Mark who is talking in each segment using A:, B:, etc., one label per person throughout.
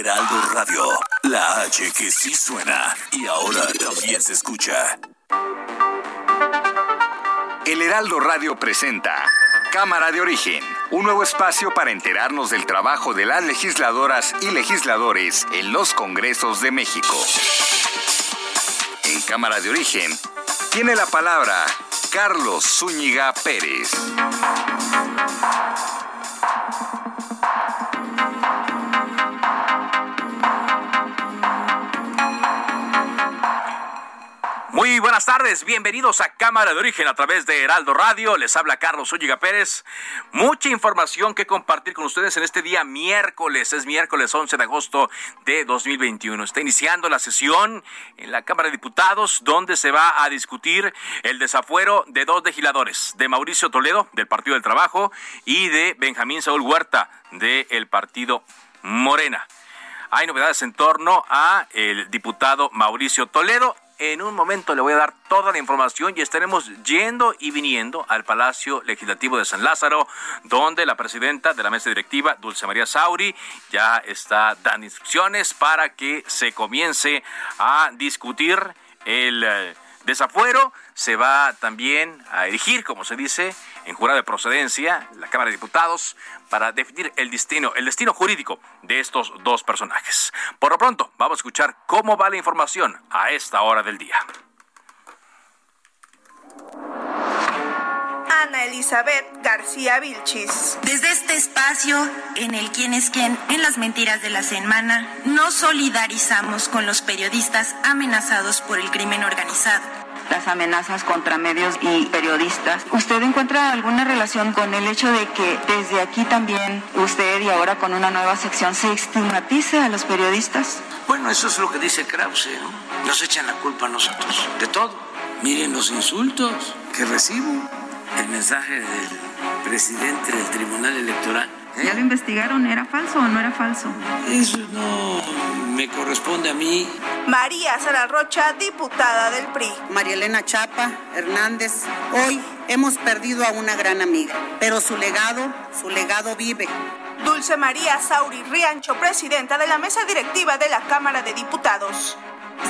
A: Heraldo Radio, la H que sí suena y ahora también se escucha. El Heraldo Radio presenta Cámara de Origen, un nuevo espacio para enterarnos del trabajo de las legisladoras y legisladores en los Congresos de México. En Cámara de Origen tiene la palabra Carlos Zúñiga Pérez.
B: Buenas tardes, bienvenidos a Cámara de Origen a través de Heraldo Radio. Les habla Carlos Ulliga Pérez. Mucha información que compartir con ustedes en este día miércoles. Es miércoles 11 de agosto de 2021. Está iniciando la sesión en la Cámara de Diputados donde se va a discutir el desafuero de dos legisladores, de Mauricio Toledo del Partido del Trabajo y de Benjamín Saúl Huerta del Partido Morena. Hay novedades en torno a el diputado Mauricio Toledo en un momento le voy a dar toda la información y estaremos yendo y viniendo al Palacio Legislativo de San Lázaro, donde la presidenta de la mesa directiva, Dulce María Sauri, ya está dando instrucciones para que se comience a discutir el eh, desafuero. Se va también a erigir, como se dice, en jurado de procedencia, la Cámara de Diputados, para definir el destino, el destino jurídico de estos dos personajes. Por lo pronto, vamos a escuchar cómo va la información a esta hora del día.
C: Ana Elizabeth García Vilchis.
D: Desde este espacio, en el quién es quién, en las mentiras de la semana, nos solidarizamos con los periodistas amenazados por el crimen organizado
E: las amenazas contra medios y periodistas. ¿Usted encuentra alguna relación con el hecho de que desde aquí también usted y ahora con una nueva sección se estigmatice a los periodistas?
F: Bueno, eso es lo que dice Krause, ¿no? Nos echan la culpa a nosotros de todo. Miren los insultos que recibo, el mensaje del presidente del Tribunal Electoral
E: ¿Ya lo investigaron? ¿Era falso o no era falso?
F: Eso no me corresponde a mí.
C: María Sara Rocha, diputada del PRI.
G: María Elena Chapa Hernández, hoy hemos perdido a una gran amiga, pero su legado, su legado vive.
C: Dulce María Sauri Riancho, presidenta de la mesa directiva de la Cámara de Diputados.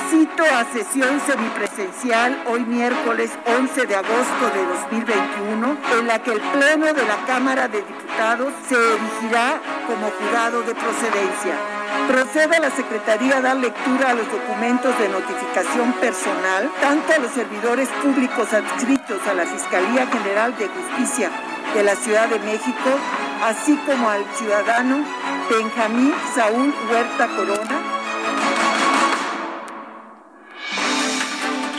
H: Cito a sesión semipresencial hoy miércoles 11 de agosto de 2021, en la que el Pleno de la Cámara de Diputados se erigirá como jurado de procedencia. Procede a la Secretaría a dar lectura a los documentos de notificación personal, tanto a los servidores públicos adscritos a la Fiscalía General de Justicia de la Ciudad de México, así como al ciudadano Benjamín Saúl Huerta Corona,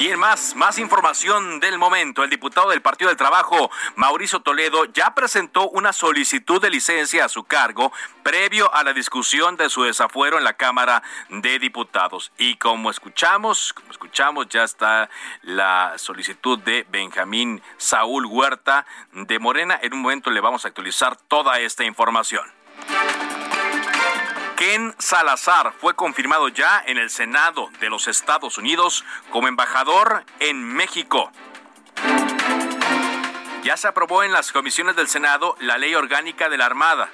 B: Y en más, más información del momento, el diputado del Partido del Trabajo, Mauricio Toledo, ya presentó una solicitud de licencia a su cargo previo a la discusión de su desafuero en la Cámara de Diputados. Y como escuchamos, como escuchamos, ya está la solicitud de Benjamín Saúl Huerta de Morena. En un momento le vamos a actualizar toda esta información. Ken Salazar fue confirmado ya en el Senado de los Estados Unidos como embajador en México. Ya se aprobó en las comisiones del Senado la ley orgánica de la Armada,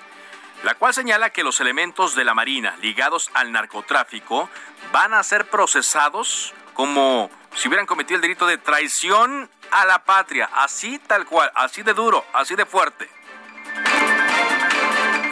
B: la cual señala que los elementos de la Marina ligados al narcotráfico van a ser procesados como si hubieran cometido el delito de traición a la patria, así tal cual, así de duro, así de fuerte.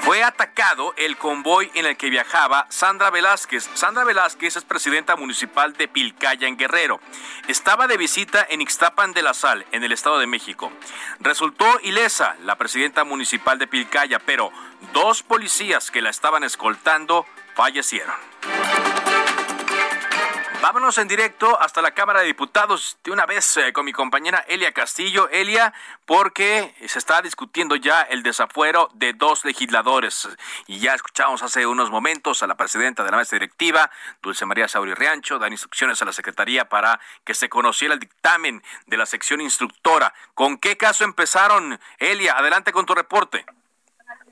B: Fue atacado el convoy en el que viajaba Sandra Velázquez. Sandra Velázquez es presidenta municipal de Pilcaya en Guerrero. Estaba de visita en Ixtapan de la Sal, en el Estado de México. Resultó ilesa la presidenta municipal de Pilcaya, pero dos policías que la estaban escoltando fallecieron. Vámonos en directo hasta la Cámara de Diputados de una vez eh, con mi compañera Elia Castillo. Elia, porque se está discutiendo ya el desafuero de dos legisladores. Y ya escuchamos hace unos momentos a la presidenta de la mesa directiva, Dulce María Sauri Riancho, dar instrucciones a la Secretaría para que se conociera el dictamen de la sección instructora. ¿Con qué caso empezaron? Elia, adelante con tu reporte.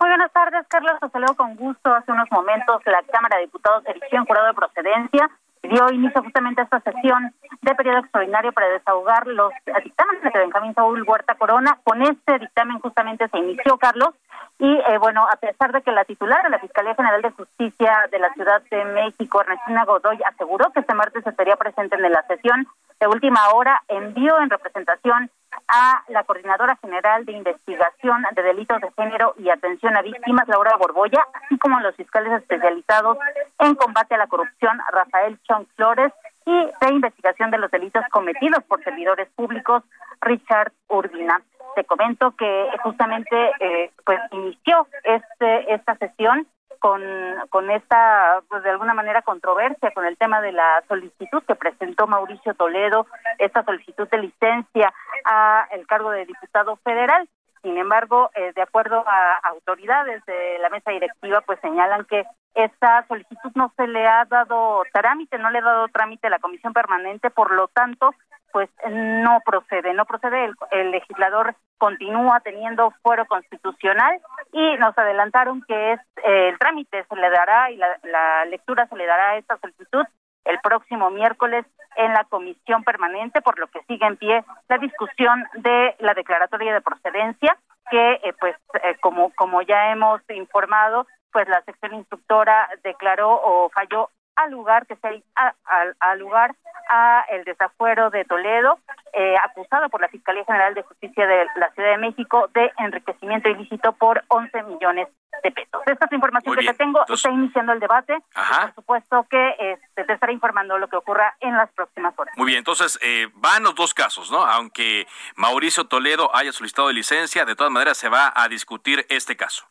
I: Muy buenas tardes, Carlos. Te saludo con gusto. Hace unos momentos la Cámara de Diputados eligió en jurado de procedencia dio inicio justamente a esta sesión de periodo extraordinario para desahogar los dictámenes de Benjamín Saúl Huerta Corona. Con este dictamen justamente se inició, Carlos, y eh, bueno, a pesar de que la titular de la Fiscalía General de Justicia de la Ciudad de México, Ernestina Godoy, aseguró que este martes estaría presente en la sesión de última hora, envió en representación a la Coordinadora General de Investigación de Delitos de Género y Atención a Víctimas, Laura Borboya, así como a los fiscales especializados en combate a la corrupción, Rafael Chong Flores, y de investigación de los delitos cometidos por servidores públicos, Richard Urbina. Te comento que justamente eh, pues inició este esta sesión con, con esta, pues de alguna manera, controversia con el tema de la solicitud que presentó Mauricio Toledo, esta solicitud de licencia a el cargo de diputado federal. Sin embargo, eh, de acuerdo a autoridades de la mesa directiva, pues señalan que esta solicitud no se le ha dado trámite, no le ha dado trámite a la comisión permanente, por lo tanto, pues no procede, no procede. El, legislador continúa teniendo fuero constitucional y nos adelantaron que es eh, el trámite se le dará y la, la lectura se le dará a esta solicitud el próximo miércoles en la comisión permanente, por lo que sigue en pie la discusión de la declaratoria de procedencia, que eh, pues eh, como como ya hemos informado, pues la sección instructora declaró o falló al lugar que se al lugar a el desafuero de Toledo, eh, acusado por la Fiscalía General de Justicia de la Ciudad de México de enriquecimiento ilícito por 11 millones de pesos. Esta es la información que te tengo. Está iniciando el debate. Por supuesto que este, te estaré informando lo que ocurra en las próximas horas.
B: Muy bien, entonces eh, van los dos casos, ¿no? Aunque Mauricio Toledo haya solicitado licencia, de todas maneras se va a discutir este caso.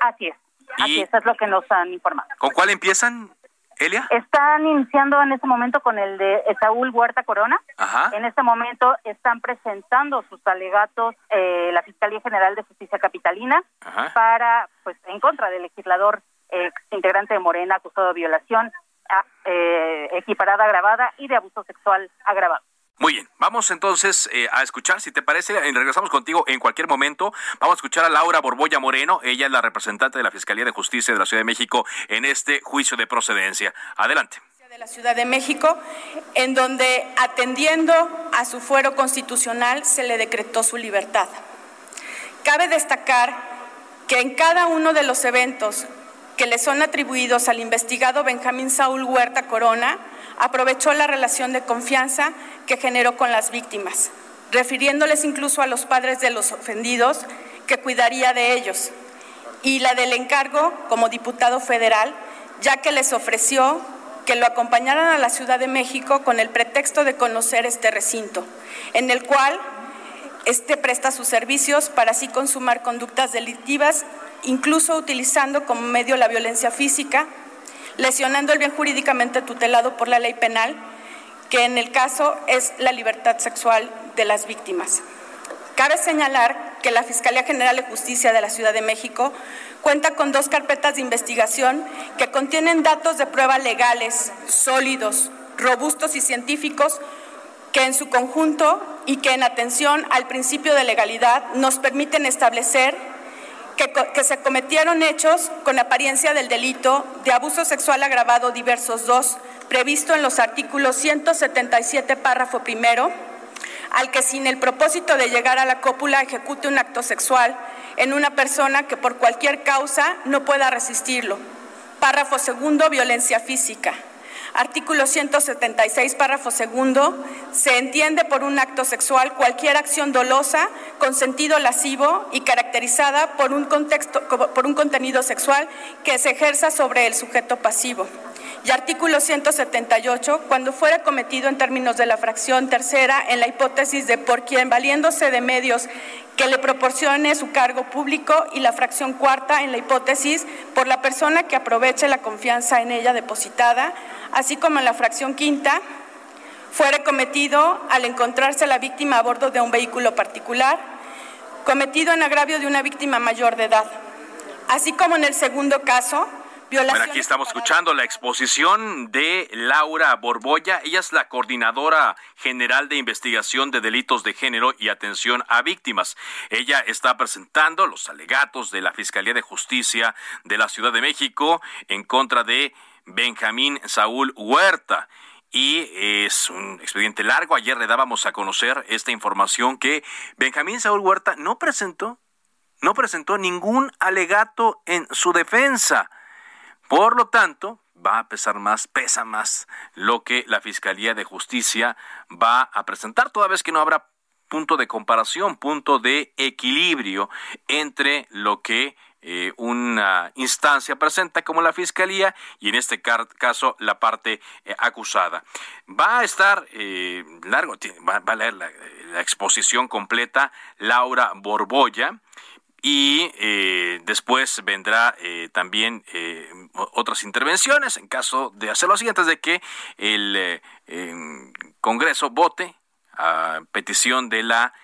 I: Así es. Así es, es lo que nos han informado.
B: ¿Con cuál empiezan? Elia.
I: Están iniciando en este momento con el de Saúl Huerta Corona. En este momento están presentando sus alegatos eh, la Fiscalía General de Justicia Capitalina para, pues, en contra del legislador ex integrante de Morena acusado de violación eh, equiparada agravada y de abuso sexual agravado.
B: Muy bien, vamos entonces eh, a escuchar, si te parece, eh, regresamos contigo en cualquier momento. Vamos a escuchar a Laura Borboya Moreno, ella es la representante de la Fiscalía de Justicia de la Ciudad de México en este juicio de procedencia. Adelante
J: de la Ciudad de México, en donde atendiendo a su fuero constitucional se le decretó su libertad. Cabe destacar que en cada uno de los eventos que le son atribuidos al investigado Benjamín Saúl Huerta Corona, aprovechó la relación de confianza que generó con las víctimas, refiriéndoles incluso a los padres de los ofendidos que cuidaría de ellos, y la del encargo como diputado federal, ya que les ofreció que lo acompañaran a la Ciudad de México con el pretexto de conocer este recinto, en el cual este presta sus servicios para así consumar conductas delictivas, incluso utilizando como medio la violencia física, lesionando el bien jurídicamente tutelado por la ley penal, que en el caso es la libertad sexual de las víctimas. Cabe señalar que la Fiscalía General de Justicia de la Ciudad de México cuenta con dos carpetas de investigación que contienen datos de prueba legales, sólidos, robustos y científicos que en su conjunto y que en atención al principio de legalidad nos permiten establecer que, se cometieron hechos con apariencia del delito de abuso sexual agravado diversos dos, previsto en los artículos 177, párrafo primero, al que sin el propósito de llegar a la cópula ejecute un acto sexual en una persona que por cualquier causa no pueda resistirlo. Párrafo segundo, violencia física. Artículo 176, párrafo segundo, se entiende por un acto sexual cualquier acción dolosa con sentido lascivo y caracterizada por un, contexto, por un contenido sexual que se ejerza sobre el sujeto pasivo. Y artículo 178 cuando fuera cometido en términos de la fracción tercera en la hipótesis de por quien valiéndose de medios que le proporcione su cargo público y la fracción cuarta en la hipótesis por la persona que aproveche la confianza en ella depositada, así como en la fracción quinta fuera cometido al encontrarse la víctima a bordo de un vehículo particular, cometido en agravio de una víctima mayor de edad, así como en el segundo caso,
B: bueno, aquí estamos escuchando la exposición de Laura Borboya. Ella es la coordinadora general de investigación de delitos de género y atención a víctimas. Ella está presentando los alegatos de la Fiscalía de Justicia de la Ciudad de México en contra de Benjamín Saúl Huerta y es un expediente largo. Ayer le dábamos a conocer esta información que Benjamín Saúl Huerta no presentó, no presentó ningún alegato en su defensa. Por lo tanto, va a pesar más, pesa más lo que la Fiscalía de Justicia va a presentar, toda vez que no habrá punto de comparación, punto de equilibrio entre lo que eh, una instancia presenta como la Fiscalía y en este caso la parte eh, acusada. Va a estar eh, largo, va, a leer la, la, exposición completa Laura Borboya y eh, después vendrá eh, también eh, otras intervenciones en caso de hacerlo así antes de que el Congreso vote a petición de la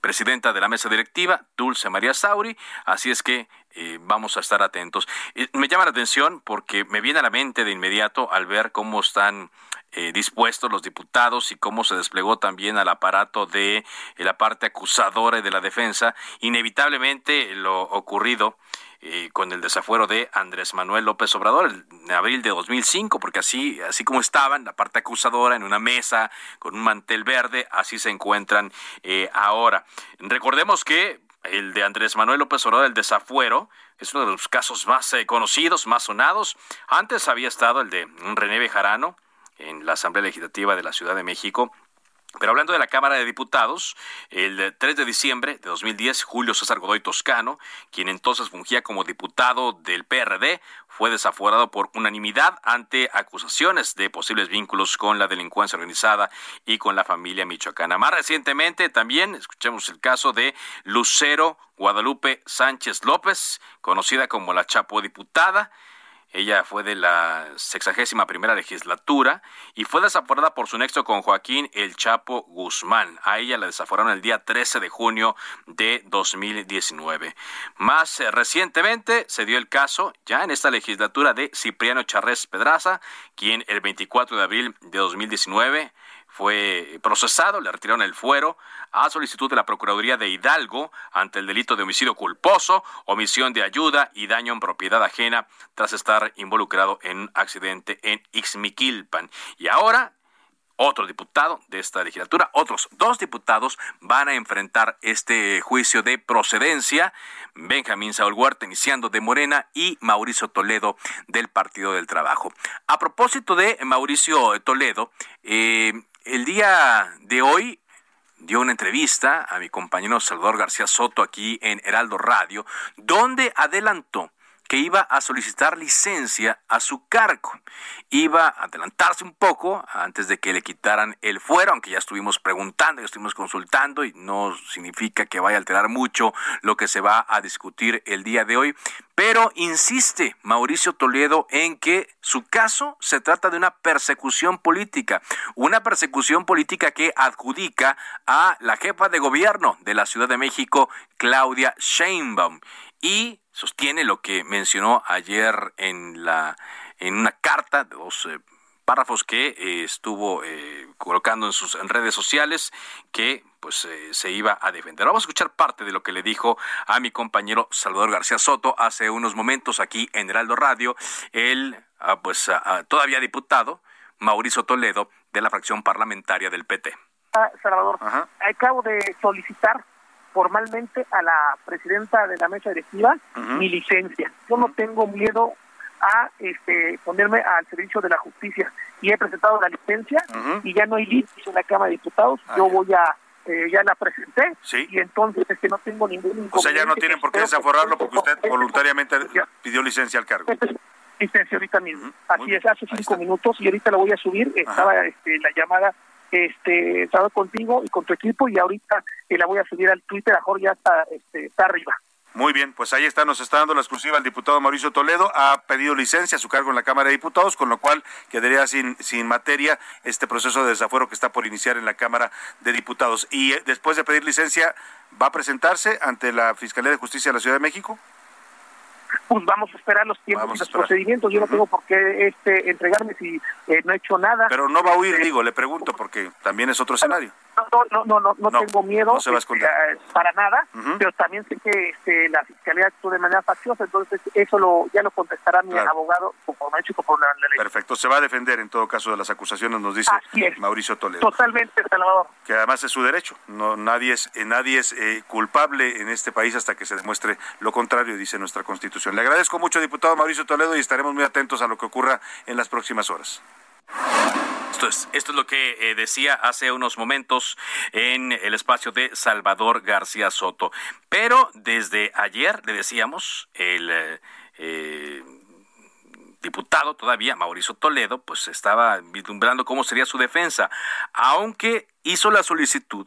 B: presidenta de la mesa directiva, Dulce María Sauri, así es que vamos a estar atentos. me llama la atención porque me viene a la mente de inmediato al ver cómo están eh, dispuestos los diputados y cómo se desplegó también al aparato de eh, la parte acusadora y de la defensa, inevitablemente lo ocurrido eh, con el desafuero de Andrés Manuel López Obrador en abril de 2005, porque así, así como estaban, la parte acusadora en una mesa con un mantel verde, así se encuentran ahora. Recordemos que el de Andrés Manuel López Obrador, el desafuero, es uno de los casos más conocidos, más sonados. Antes había estado el de René Bejarano, en la Asamblea Legislativa de la Ciudad de México. Pero hablando de la Cámara de Diputados, el 3 de diciembre de 2010, Julio César Godoy Toscano, quien entonces fungía como diputado del PRD, fue desaforado por unanimidad ante acusaciones de posibles vínculos con la delincuencia organizada y con la familia michoacana. Más recientemente, también escuchemos el caso de Lucero Guadalupe Sánchez López, conocida como la Chapo Diputada, ella fue de la sexagésima primera legislatura y fue desaforada por su nexo con Joaquín El Chapo Guzmán. A ella la desaforaron el día 13 de junio de 2019. Más eh, recientemente se dio el caso, ya en esta legislatura, de Cipriano Charrés Pedraza, quien el 24 de abril de 2019 fue procesado, le retiraron el fuero a solicitud de la Procuraduría de Hidalgo ante el delito de homicidio culposo, omisión de ayuda y daño en propiedad ajena tras estar involucrado en un accidente en Ixmiquilpan. Y ahora otro diputado de esta legislatura, otros dos diputados van a enfrentar este juicio de procedencia. Benjamín Saúl Huerta, iniciando de Morena, y Mauricio Toledo del Partido del Trabajo. A propósito de Mauricio Toledo, eh, el día de hoy dio una entrevista a mi compañero Salvador García Soto aquí en Heraldo Radio, donde adelantó que iba a solicitar licencia a su cargo. Iba a adelantarse un poco antes de que le quitaran el fuero, aunque ya estuvimos preguntando, ya estuvimos consultando y no significa que vaya a alterar mucho lo que se va a discutir el día de hoy. Pero insiste Mauricio Toledo en que su caso se trata de una persecución política, una persecución política que adjudica a la jefa de gobierno de la Ciudad de México, Claudia Sheinbaum. Y sostiene lo que mencionó ayer en la en una carta de dos eh, párrafos que eh, estuvo eh, colocando en sus redes sociales que pues se iba a defender. Vamos a escuchar parte de lo que le dijo a mi compañero Salvador García Soto hace unos momentos aquí en Heraldo Radio, el ah, pues ah, todavía diputado Mauricio Toledo de la fracción parlamentaria del PT.
K: Ah, Salvador, acabo de solicitar formalmente a la presidenta de la mesa directiva mi licencia. Yo no tengo miedo a este, ponerme al servicio de la justicia. Y he presentado la licencia y ya no hay límites en la Cámara de Diputados. Ah, yo voy a eh, ya la presenté y entonces es que no tengo ningún
B: O sea, ya no tienen por qué desaforarlo porque usted voluntariamente pidió licencia al cargo.
K: licencia ahorita mismo. Así es, hace cinco minutos y ahorita la voy a subir. Estaba este, la llamada, este, estaba contigo y con tu equipo y ahorita eh, la voy a subir al Twitter. Mejor ya está, este, está arriba.
L: Muy bien, pues ahí está, nos está dando la exclusiva el diputado Mauricio Toledo. Ha pedido licencia a su cargo en la Cámara de Diputados, con lo cual quedaría sin, sin materia este proceso de desafuero que está por iniciar en la Cámara de Diputados. Y eh, después de pedir licencia, ¿va a presentarse ante la Fiscalía de Justicia de la Ciudad de México?
K: Pues vamos a esperar los tiempos y los procedimientos. Yo no tengo por qué este, entregarme si eh, no he hecho nada.
L: Pero no va a huir, digo, le pregunto, porque también es otro escenario.
K: No, no, no, no, tengo miedo este, para nada, pero también sé que este, la fiscalía actúa de manera facciosa, entonces eso lo ya lo contestará mi abogado conforme hecho por la, ley.
L: Perfecto, se va a defender en todo caso de las acusaciones, nos dice Mauricio Toledo.
K: Totalmente, Salvador.
L: Que además es su derecho, no nadie es eh, nadie es eh, culpable en este país hasta que se demuestre lo contrario, dice nuestra Constitución. Le agradezco mucho, diputado Mauricio Toledo, y estaremos muy atentos a lo que ocurra en las próximas horas.
B: Esto es, lo que eh, decía hace unos momentos en el espacio de Salvador García Soto. Pero desde ayer, le decíamos, el eh, eh, diputado todavía, Mauricio Toledo, pues estaba vislumbrando cómo sería su defensa, aunque hizo la solicitud,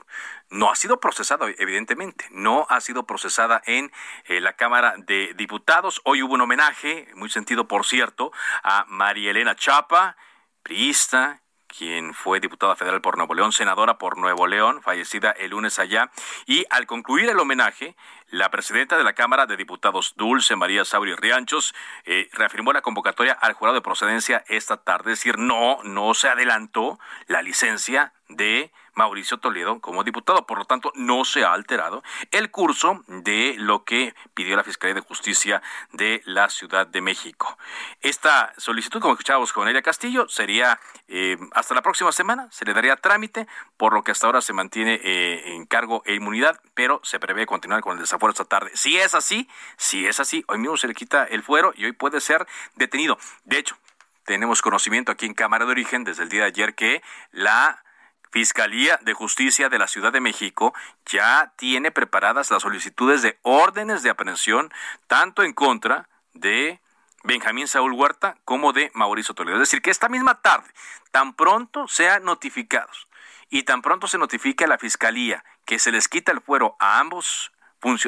B: no ha sido procesada, evidentemente, no ha sido procesada en la Cámara de Diputados. Hoy hubo un homenaje, muy sentido por cierto, a María Elena Chapa, priista, quien fue diputada federal por Nuevo León, senadora por Nuevo León, fallecida el lunes allá. Y al concluir el homenaje, la presidenta de la Cámara de Diputados, Dulce María Sauri Rianchos, eh, reafirmó la convocatoria al jurado de procedencia esta tarde, es decir, no, no se adelantó la licencia de Mauricio Toledo como diputado. Por lo tanto, no se ha alterado el curso de lo que pidió la Fiscalía de Justicia de la Ciudad de México. Esta solicitud, como escuchábamos con ella Castillo, sería eh, hasta la próxima semana, se le daría trámite, por lo que hasta ahora se mantiene eh, en cargo e inmunidad, pero se prevé continuar con el desafuero esta tarde. Si es así, si es así, hoy mismo se le quita el fuero y hoy puede ser detenido. De hecho, tenemos conocimiento aquí en Cámara de Origen desde el día de ayer que la Fiscalía de Justicia de la Ciudad de México ya tiene preparadas las solicitudes de órdenes de aprehensión tanto en contra de Benjamín Saúl Huerta como de Mauricio Toledo. Es decir, que esta misma tarde, tan pronto sean notificados y tan pronto se notifique a la Fiscalía que se les quita el fuero a ambos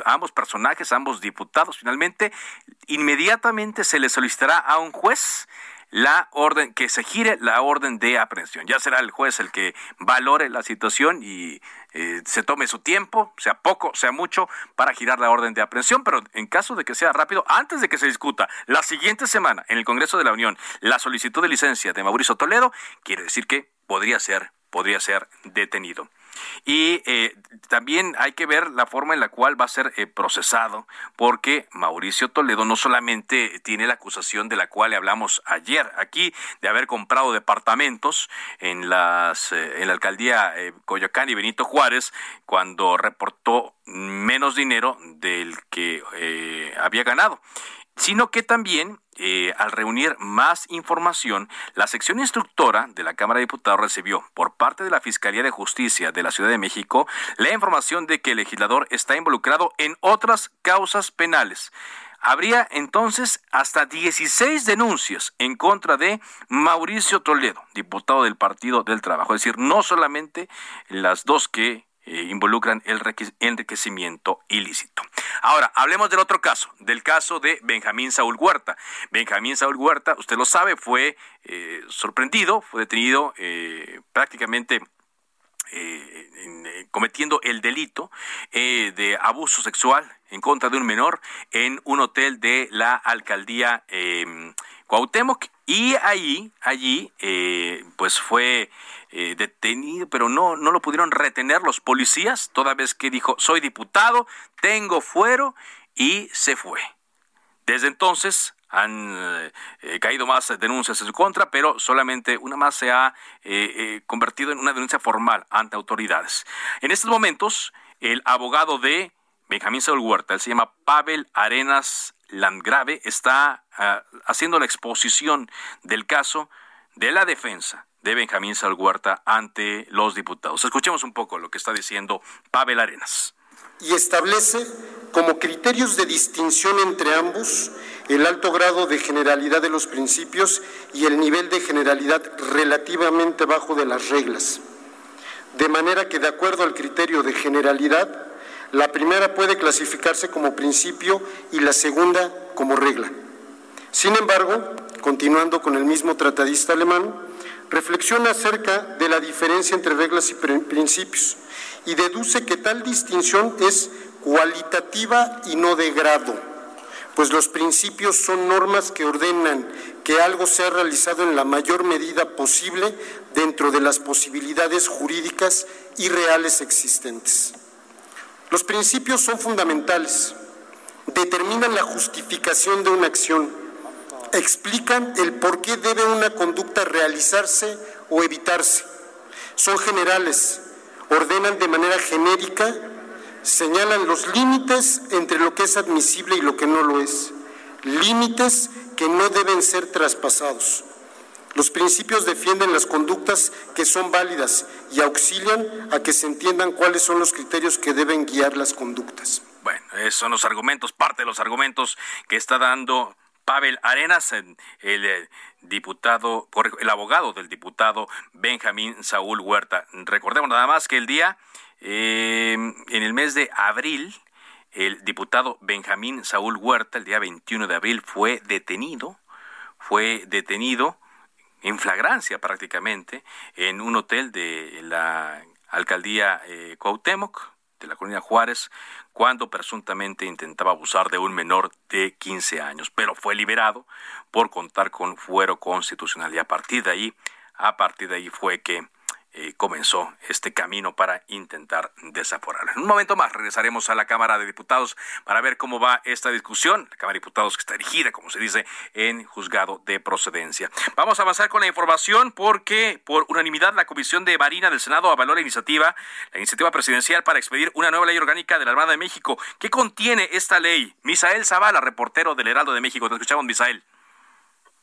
B: ambos personajes, ambos diputados, finalmente, inmediatamente se les solicitará a un juez la orden, que se gire la orden de aprehensión. Ya será el juez el que valore la situación y eh, se tome su tiempo, sea poco, sea mucho, para girar la orden de aprehensión, pero en caso de que sea rápido, antes de que se discuta la siguiente semana en el Congreso de la Unión la solicitud de licencia de Mauricio Toledo, quiere decir que podría ser, podría ser detenido. Y eh, también hay que ver la forma en la cual va a ser eh, procesado, porque Mauricio Toledo no solamente tiene la acusación de la cual le hablamos ayer aquí, de haber comprado departamentos en, las, eh, en la alcaldía Coyoacán y Benito Juárez, cuando reportó menos dinero del que había ganado sino que también eh, al reunir más información, la sección instructora de la Cámara de Diputados recibió por parte de la Fiscalía de Justicia de la Ciudad de México la información de que el legislador está involucrado en otras causas penales. Habría entonces hasta 16 denuncias en contra de Mauricio Toledo, diputado del Partido del Trabajo. Es decir, no solamente las dos que involucran el enriquecimiento ilícito. Ahora, hablemos del otro caso, del caso de Benjamín Saúl Huerta. Benjamín Saúl Huerta, usted lo sabe, fue eh, sorprendido, fue detenido eh, prácticamente cometiendo el delito de abuso sexual en contra de un menor en un hotel de la alcaldía Cuauhtémoc y allí, allí, pues fue eh, detenido, pero no, no lo pudieron retener los policías, toda vez que dijo, soy diputado, tengo fuero, y se fue. Desde entonces han eh, caído más denuncias en su contra, pero solamente una más se ha eh, convertido en una denuncia formal ante autoridades. En estos momentos, el abogado de Benjamín Saúl Huerta, él se llama Pavel Arenas Landgrave, está ah, haciendo la exposición del caso de la defensa de Benjamín Salhuerta ante los diputados. Escuchemos un poco lo que está diciendo Pavel Arenas.
M: Y establece como criterios de distinción entre ambos el alto grado de generalidad de los principios y el nivel de generalidad relativamente bajo de las reglas. De manera que, de acuerdo al criterio de generalidad, la primera puede clasificarse como principio y la segunda como regla. Sin embargo, continuando con el mismo tratadista alemán, reflexiona acerca de la diferencia entre reglas y principios y deduce que tal distinción es cualitativa y no de grado, pues los principios son normas que ordenan que algo sea realizado en la mayor medida posible dentro de las posibilidades jurídicas y reales existentes. Los principios son fundamentales, determinan la justificación de una acción, explican el por qué debe una conducta realizarse o evitarse, son generales, ordenan de manera genérica, señalan los límites entre lo que es admisible y lo que no lo es, límites que no deben ser traspasados. Los principios defienden las conductas que son válidas y auxilian a que se entiendan cuáles son los criterios que deben guiar las conductas.
B: Bueno, esos son los argumentos, parte de los argumentos que está dando Pavel Arenas, el eh, diputado, el abogado del diputado Benjamín Saúl Huerta. Recordemos nada más que el día, eh, en el mes de abril, el diputado Benjamín Saúl Huerta, el día 21 de abril, fue detenido, fue detenido en flagrancia prácticamente en un hotel de la alcaldía eh, de la colonia Juárez, cuando presuntamente intentaba abusar de un menor de 15 años, pero fue liberado por contar con fuero constitucional. Y a partir de ahí, a partir de ahí fue que eh, comenzó este camino para intentar desaforarlo. En un momento más regresaremos a la Cámara de Diputados para ver cómo va esta discusión. La Cámara de Diputados que está erigida, como se dice, en juzgado de procedencia. Vamos a avanzar con la información porque por unanimidad la Comisión de Marina del Senado avaló la iniciativa, la iniciativa presidencial para expedir una nueva ley orgánica de la Armada de México. ¿Qué contiene esta ley? Misael Zavala, reportero del Heraldo de México. Te escuchamos, Misael.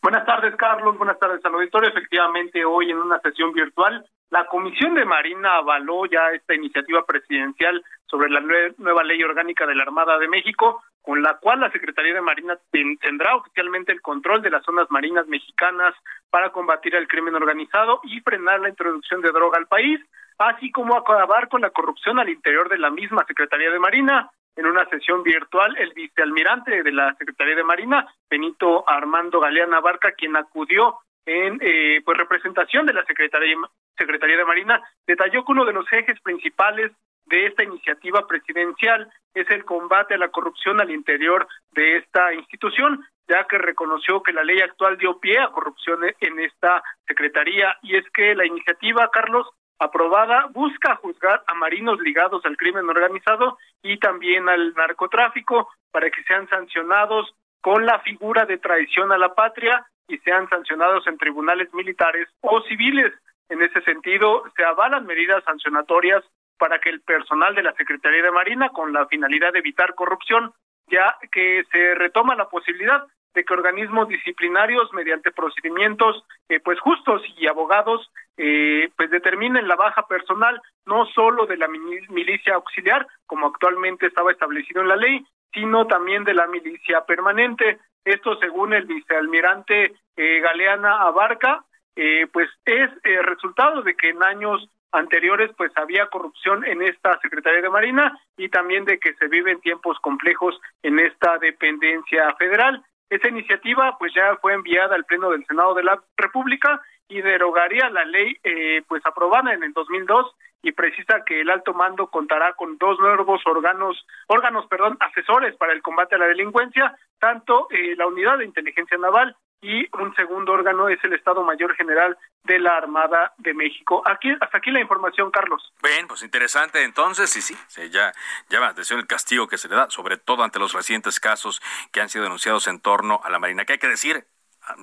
K: Buenas tardes, Carlos. Buenas tardes al auditorio. Efectivamente, hoy en una sesión virtual, la Comisión de Marina avaló ya esta iniciativa presidencial sobre la nueva ley orgánica de la Armada de México, con la cual la Secretaría de Marina tendrá oficialmente el control de las zonas marinas mexicanas para combatir el crimen organizado y frenar la introducción de droga al país, así como acabar con la corrupción al interior de la misma Secretaría de Marina. En una sesión virtual el vicealmirante de la Secretaría de Marina, Benito Armando Galeana Barca, quien acudió en eh, pues representación de la Secretaría, Secretaría de Marina, detalló que uno de los ejes principales de esta iniciativa presidencial es el combate a la corrupción al interior de esta institución, ya que reconoció que la ley actual dio pie a corrupción en esta secretaría. Y es que la iniciativa, Carlos, aprobada busca juzgar a marinos ligados al crimen organizado y también al narcotráfico para que sean sancionados con la figura de traición a la patria y sean sancionados en tribunales militares o civiles. En ese sentido, se avalan medidas sancionatorias para que el personal de la Secretaría de Marina, con la finalidad de evitar corrupción, ya que se retoma la posibilidad de que organismos disciplinarios mediante procedimientos eh, pues justos y abogados eh, pues determinen la baja personal no solo de la milicia auxiliar como actualmente estaba establecido en la ley sino también de la milicia permanente esto según el vicealmirante eh, Galeana Abarca eh, pues es eh, resultado de que en años anteriores pues había corrupción en esta Secretaría de Marina y también de que se viven tiempos complejos en esta dependencia federal. Esa iniciativa pues ya fue enviada al Pleno del Senado de la República y derogaría la ley eh, pues aprobada en el 2002 y precisa que el alto mando contará con dos nuevos órganos órganos perdón asesores para el combate a la delincuencia tanto eh, la unidad de inteligencia naval y un segundo órgano es el Estado Mayor General de la Armada de México. Aquí, hasta aquí la información, Carlos.
B: Bien, pues interesante entonces, sí, sí, sí ya llama la atención el castigo que se le da, sobre todo ante los recientes casos que han sido denunciados en torno a la Marina, que hay que decir,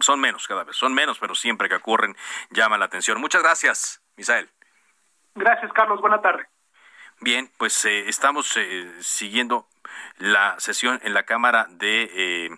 B: son menos cada vez, son menos, pero siempre que ocurren llama la atención. Muchas gracias, Misael.
K: Gracias, Carlos, buena tarde.
B: Bien, pues eh, estamos eh, siguiendo la sesión en la Cámara de eh,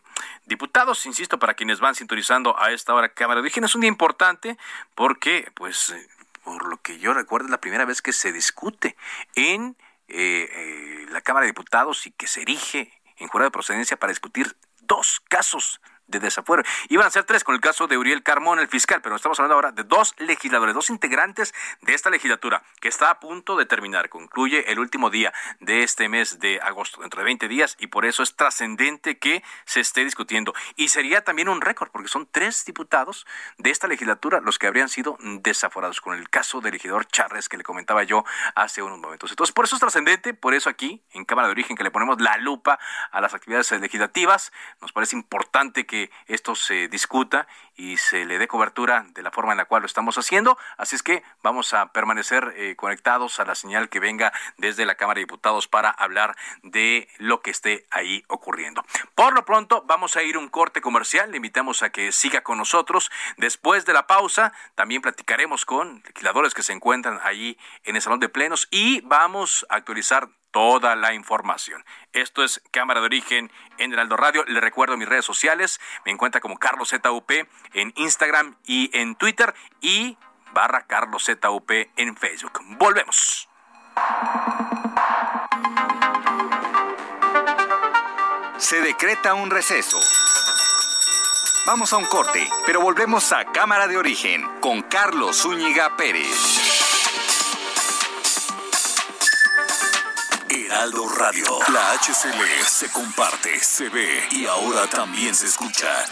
B: Diputados. Insisto, para quienes van sintonizando a esta hora Cámara de Origen, es un día importante porque, pues, eh, por lo que yo recuerdo, es la primera vez que se discute en eh, la Cámara de Diputados y que se erige en jurado de procedencia para discutir dos casos casos de desafuero. Iban a ser tres con el caso de Uriel Carmón, el fiscal, pero estamos hablando ahora de dos legisladores, dos integrantes de esta legislatura que está a punto de terminar. Concluye el último día de este mes de agosto, dentro de 20 días, y por eso es trascendente que se esté discutiendo. Y sería también un récord, porque son tres diputados de esta legislatura los que habrían sido desaforados, con el caso del legislador Charres que le comentaba yo hace unos momentos. Entonces, por eso es trascendente, por eso aquí, en Cámara de Origen, que le ponemos la lupa a las actividades legislativas, nos parece importante que esto se discuta y se le dé cobertura de la forma en la cual lo estamos haciendo. Así es que vamos a permanecer eh, conectados a la señal que venga desde la Cámara de Diputados para hablar de lo que esté ahí ocurriendo. Por lo pronto, vamos a ir un corte comercial. Le invitamos a que siga con nosotros. Después de la pausa, también platicaremos con legisladores que se encuentran allí en el Salón de Plenos y vamos a actualizar toda la información. Esto es Cámara de Origen en Heraldo Radio. Le recuerdo mis redes sociales. Me encuentra como Carlos ZUP en Instagram y en Twitter y barra Carlos ZUP en Facebook. Volvemos.
A: Se decreta un receso. Vamos a un corte, pero volvemos a Cámara de Origen con Carlos Zúñiga Pérez.
N: Heraldo Radio. La HCL se comparte, se ve y ahora también se escucha.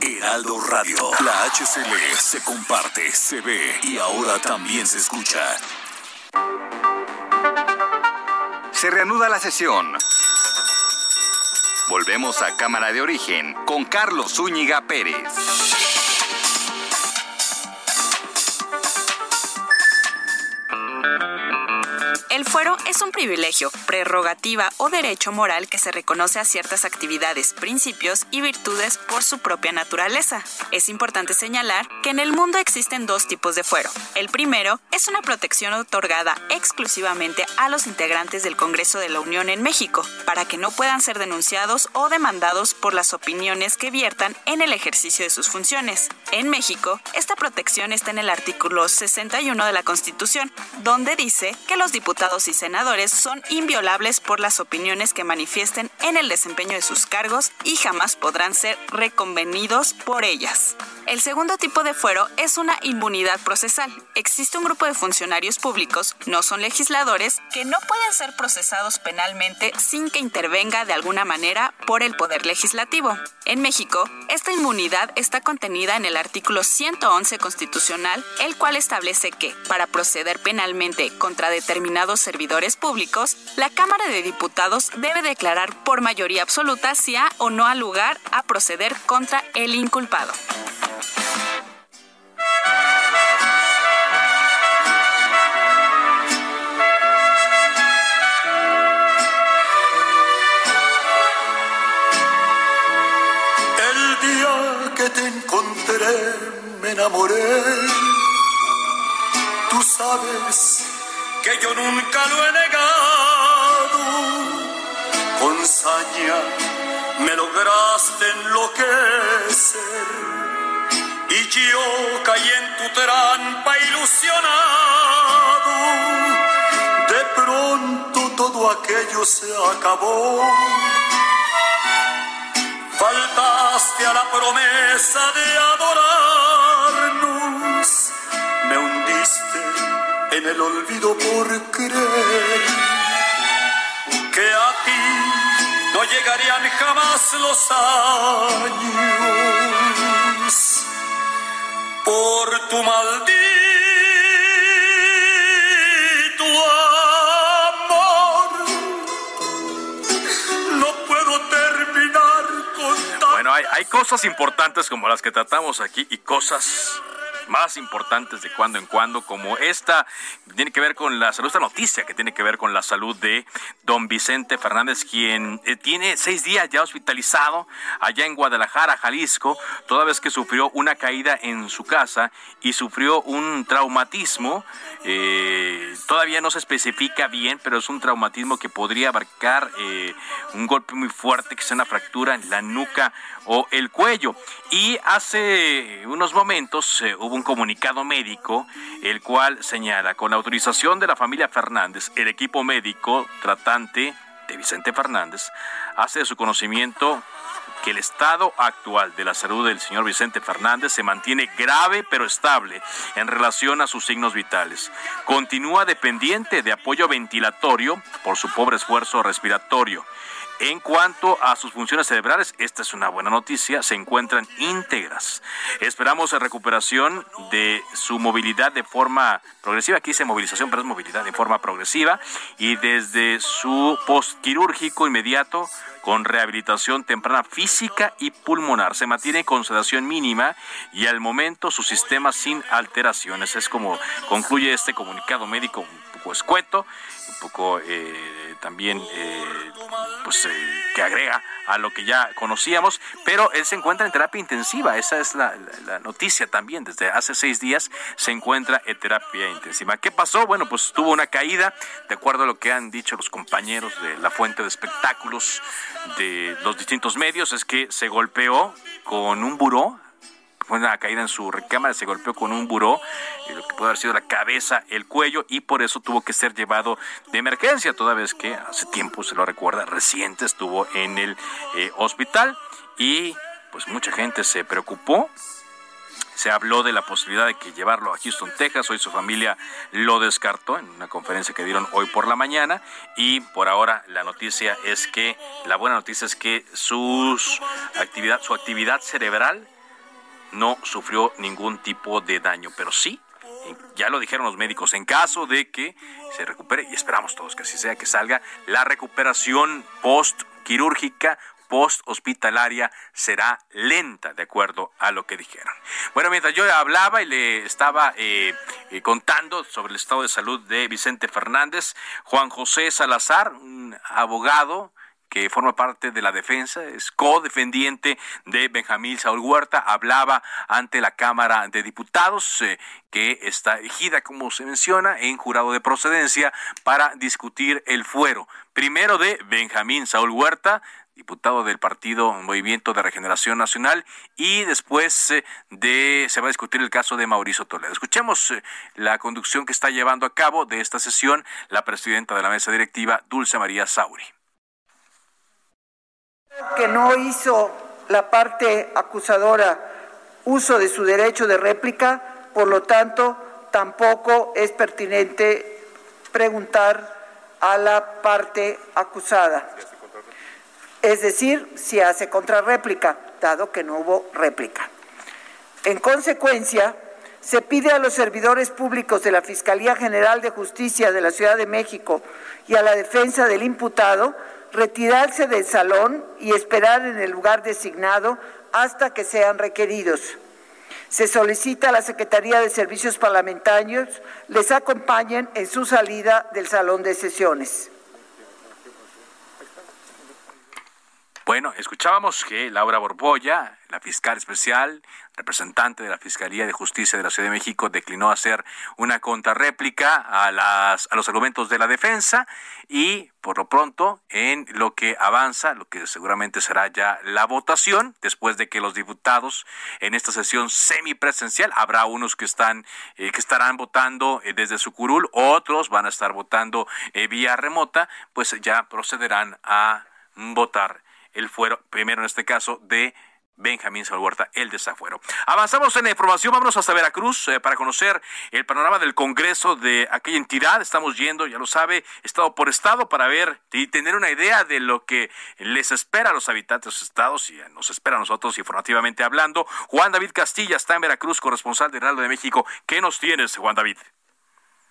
N: Heraldo Radio. La HCL se comparte, se ve y ahora también se escucha.
A: Se reanuda la sesión. Volvemos a Cámara de Origen con Carlos Zúñiga Pérez.
O: Fuero es un privilegio, prerrogativa o derecho moral que se reconoce a ciertas actividades, principios y virtudes por su propia naturaleza. Es importante señalar que en el mundo existen dos tipos de fuero. El primero es una protección otorgada exclusivamente a los integrantes del Congreso de la Unión en México, para que no puedan ser denunciados o demandados por las opiniones que viertan en el ejercicio de sus funciones. En México, esta protección está en el artículo 61 de la Constitución, donde dice que los diputados y senadores son inviolables por las opiniones que manifiesten en el desempeño de sus cargos y jamás podrán ser reconvenidos por ellas. El segundo tipo de fuero es una inmunidad procesal. Existe un grupo de funcionarios públicos, no son legisladores, que no pueden ser procesados penalmente sin que intervenga de alguna manera por el Poder Legislativo. En México, esta inmunidad está contenida en el artículo 111 constitucional, el cual establece que, para proceder penalmente contra determinados servidores públicos, la Cámara de Diputados debe declarar por mayoría absoluta si ha o no ha lugar a proceder contra el inculpado.
P: El día que te encontré me enamoré. Tú sabes que yo nunca lo he negado. Con saña me lograste enloquecer y yo caí en tu trampa ilusionado. De pronto todo aquello se acabó. Faltaste a la promesa de adorarnos, en el olvido por creer que a ti no llegarían jamás los años por tu maldito amor. No puedo terminar con
B: Bueno, hay, hay cosas importantes como las que tratamos aquí y cosas más importantes de cuando en cuando, como esta, tiene que ver con la salud, esta noticia que tiene que ver con la salud de don Vicente Fernández, quien eh, tiene seis días ya hospitalizado allá en Guadalajara, Jalisco, toda vez que sufrió una caída en su casa y sufrió un traumatismo, eh, todavía no se especifica bien, pero es un traumatismo que podría abarcar eh, un golpe muy fuerte, que sea una fractura en la nuca o el cuello. Y hace unos momentos hubo un comunicado médico, el cual señala, con la autorización de la familia Fernández, el equipo médico tratante de Vicente Fernández hace de su conocimiento que el estado actual de la salud del señor Vicente Fernández se mantiene grave pero estable en relación a sus signos vitales. Continúa dependiente de apoyo ventilatorio por su pobre esfuerzo respiratorio. En cuanto a sus funciones cerebrales, esta es una buena noticia, se encuentran íntegras. Esperamos la recuperación de su movilidad de forma progresiva. Aquí dice movilización, pero es movilidad de forma progresiva. Y desde su postquirúrgico inmediato con rehabilitación temprana física y pulmonar. Se mantiene con sedación mínima y al momento su sistema sin alteraciones. Es como concluye este comunicado médico poco escueto, un poco eh, también eh, pues eh, que agrega a lo que ya conocíamos, pero él se encuentra en terapia intensiva. Esa es la, noticia también. Desde hace seis días se encuentra en terapia intensiva. ¿Qué pasó? Bueno, pues tuvo una caída, de acuerdo a lo que han dicho los compañeros de la fuente de espectáculos de los distintos medios, es que se golpeó con un buró fue una caída en su recámara, se golpeó con un buró, y lo que puede haber sido la cabeza, el cuello, y por eso tuvo que ser llevado de emergencia, toda vez que hace tiempo, se lo recuerda, reciente estuvo en el eh, hospital y pues mucha gente se preocupó. Se habló de la posibilidad de que llevarlo a Houston, Texas. Hoy su familia lo descartó en una conferencia que dieron hoy por la mañana. Y por ahora la noticia es que, la buena noticia es que sus actividad, su actividad cerebral no sufrió ningún tipo de daño, pero sí, ya lo dijeron los médicos, en caso de que se recupere, y esperamos todos que así sea, que salga, la recuperación post-quirúrgica post-hospitalaria será lenta, de acuerdo a lo que dijeron. Bueno, mientras yo hablaba y le estaba eh, eh, contando sobre el estado de salud de Vicente Fernández, Juan José Salazar, un abogado, que forma parte de la defensa, es co-defendiente de Benjamín Saúl Huerta, hablaba ante la Cámara de Diputados, eh, que está erigida, como se menciona, en jurado de procedencia para discutir el fuero. Primero de Benjamín Saúl Huerta, diputado del partido Movimiento de Regeneración Nacional, y después eh, de se va a discutir el caso de Mauricio Toledo. Escuchemos eh, la conducción que está llevando a cabo de esta sesión la presidenta de la mesa directiva, Dulce María Sauri
H: que no hizo la parte acusadora uso de su derecho de réplica, por lo tanto, tampoco es pertinente preguntar a la parte acusada. Es decir, si hace contrarréplica, dado que no hubo réplica. En consecuencia, se pide a los servidores públicos de la Fiscalía General de Justicia de la Ciudad de México y a la defensa del imputado retirarse del salón y esperar en el lugar designado hasta que sean requeridos. Se solicita a la Secretaría de Servicios Parlamentarios les acompañen en su salida del salón de sesiones.
B: Bueno, escuchábamos que Laura Borbolla, la fiscal especial, representante de la Fiscalía de Justicia de la Ciudad de México, declinó hacer una contrarréplica a, las, a los argumentos de la defensa y, por lo pronto, en lo que avanza, lo que seguramente será ya la votación, después de que los diputados en esta sesión semipresencial, habrá unos que están eh, que estarán votando eh, desde su curul, otros van a estar votando eh, vía remota, pues ya procederán a votar el fuero, primero en este caso, de Benjamín Salhuerta, el desafuero. Avanzamos en la información, vámonos hasta Veracruz eh, para conocer el panorama del Congreso de aquella entidad. Estamos yendo, ya lo sabe, estado por estado para ver y tener una idea de lo que les espera a los habitantes de los estados y nos espera a nosotros informativamente hablando. Juan David Castilla está en Veracruz, corresponsal de Heraldo de México. ¿Qué nos tienes, Juan David?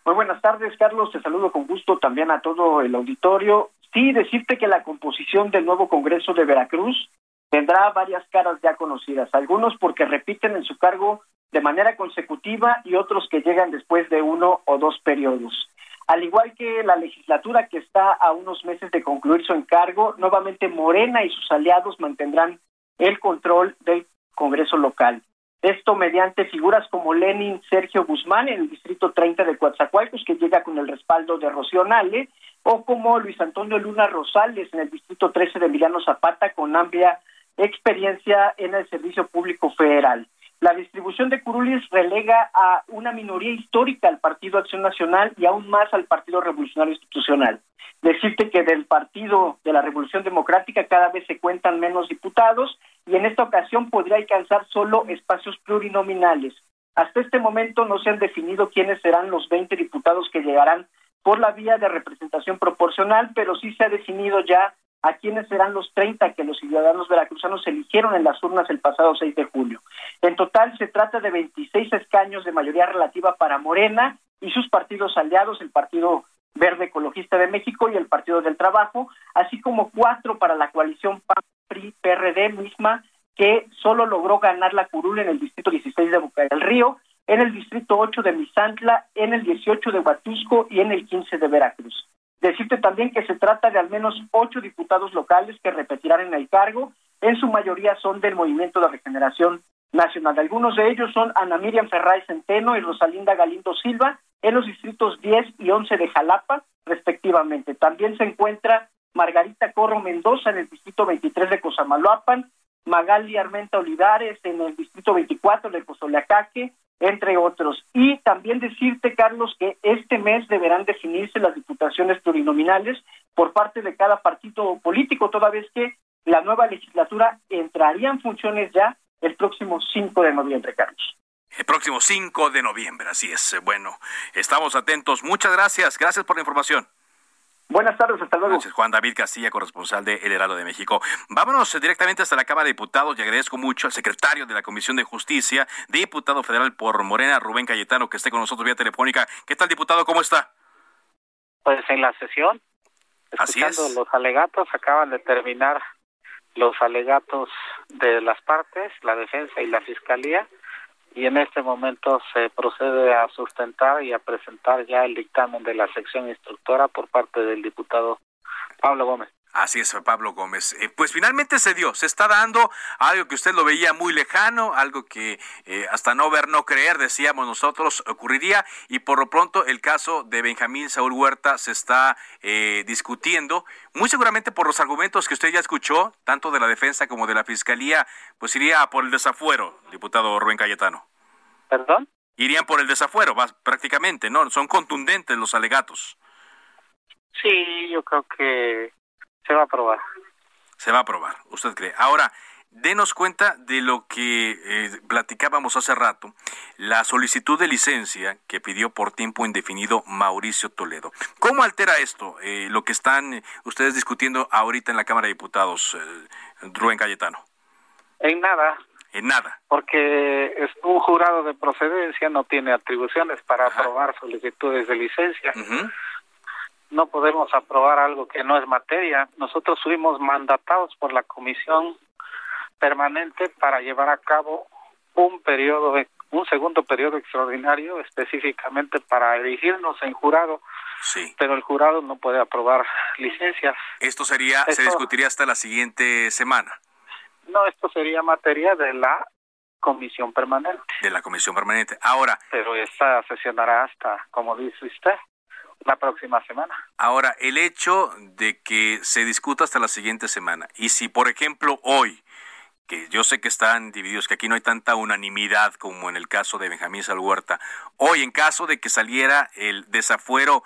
Q: Muy buenas tardes, Carlos. Te saludo con gusto también a todo el auditorio. Sí, decirte que la composición del nuevo Congreso de Veracruz tendrá varias caras ya conocidas, algunos porque repiten en su cargo de manera consecutiva y otros que llegan después de uno o dos periodos. Al igual que la legislatura que está a unos meses de concluir su encargo, nuevamente Morena y sus aliados mantendrán el control del Congreso local. Esto mediante figuras como Lenin Sergio Guzmán en el distrito 30 de Coatzacoalcos, que llega con el respaldo de Rocío Nale, o como Luis Antonio Luna Rosales en el distrito 13 de Emiliano Zapata, con amplia experiencia en el servicio público federal. La distribución de curulis relega a una minoría histórica al Partido Acción Nacional y aún más al Partido Revolucionario Institucional. Decirte que del Partido de la Revolución Democrática cada vez se cuentan menos diputados y en esta ocasión podría alcanzar solo espacios plurinominales. Hasta este momento no se han definido quiénes serán los 20 diputados que llegarán por la vía de representación proporcional, pero sí se ha definido ya a quiénes serán los 30 que los ciudadanos veracruzanos eligieron en las urnas el pasado 6 de julio. En total se trata de 26 escaños de mayoría relativa para Morena y sus partidos aliados, el Partido Verde Ecologista de México y el Partido del Trabajo, así como cuatro para la coalición PAN-PRI-PRD misma que solo logró ganar la curul en el distrito 16 de Boca del Río, en el distrito 8 de Misantla, en el 18 de Huatusco y en el 15 de Veracruz. Decirte también que se trata de al menos ocho diputados locales que repetirán en el cargo. En su mayoría son del Movimiento de Regeneración Nacional. Algunos de ellos son Ana Miriam Ferray Centeno y Rosalinda Galindo Silva en los distritos 10 y 11 de Jalapa, respectivamente. También se encuentra Margarita Corro Mendoza en el distrito 23 de Cosamaloapan, Magali Armenta Olivares en el distrito 24 de Cozoleacaque, entre otros. Y también decirte, Carlos, que este mes deberán definirse las diputaciones plurinominales por parte de cada partido político, toda vez que la nueva legislatura entraría en funciones ya el próximo 5 de noviembre, Carlos.
B: El próximo 5 de noviembre, así es. Bueno, estamos atentos. Muchas gracias. Gracias por la información.
Q: Buenas tardes, hasta luego.
B: Gracias, Juan David Castilla, corresponsal de El Heraldo de México. Vámonos directamente hasta la Cámara de Diputados y agradezco mucho al secretario de la Comisión de Justicia, diputado federal por Morena, Rubén Cayetano, que esté con nosotros vía telefónica. ¿Qué tal, diputado? ¿Cómo está?
R: Pues en la sesión,
B: Así es.
R: los alegatos, acaban de terminar los alegatos de las partes, la defensa y la fiscalía, y en este momento se procede a sustentar y a presentar ya el dictamen de la sección instructora por parte del diputado Pablo Gómez.
B: Así es, Pablo Gómez. Eh, pues finalmente se dio, se está dando algo que usted lo veía muy lejano, algo que eh, hasta no ver, no creer, decíamos nosotros, ocurriría, y por lo pronto el caso de Benjamín Saúl Huerta se está eh, discutiendo, muy seguramente por los argumentos que usted ya escuchó, tanto de la defensa como de la fiscalía, pues iría por el desafuero, diputado Rubén Cayetano.
R: ¿Perdón?
B: Irían por el desafuero, prácticamente, ¿no? Son contundentes los alegatos.
R: Sí, yo creo que se va a aprobar.
B: Se va a aprobar, usted cree. Ahora, denos cuenta de lo que eh, platicábamos hace rato, la solicitud de licencia que pidió por tiempo indefinido Mauricio Toledo. ¿Cómo altera esto eh, lo que están ustedes discutiendo ahorita en la Cámara de Diputados, eh, Rubén Cayetano?
R: En nada.
B: En nada.
R: Porque es un jurado de procedencia no tiene atribuciones para aprobar solicitudes de licencia no podemos aprobar algo que no es materia. Nosotros fuimos mandatados por la comisión permanente para llevar a cabo un periodo, un segundo periodo extraordinario específicamente para elegirnos en jurado.
B: Sí.
R: Pero el jurado no puede aprobar licencias.
B: Esto sería, se discutiría hasta la siguiente semana.
R: No, esto sería materia de la comisión permanente.
B: De la comisión permanente. Ahora.
R: Pero esta sesionará hasta, como dice usted, la próxima semana.
B: Ahora, el hecho de que se discuta hasta la siguiente semana, y si, por ejemplo, hoy, que yo sé que están divididos, que aquí no hay tanta unanimidad como en el caso de Benjamín Salhuerta, hoy, en caso de que saliera el desafuero,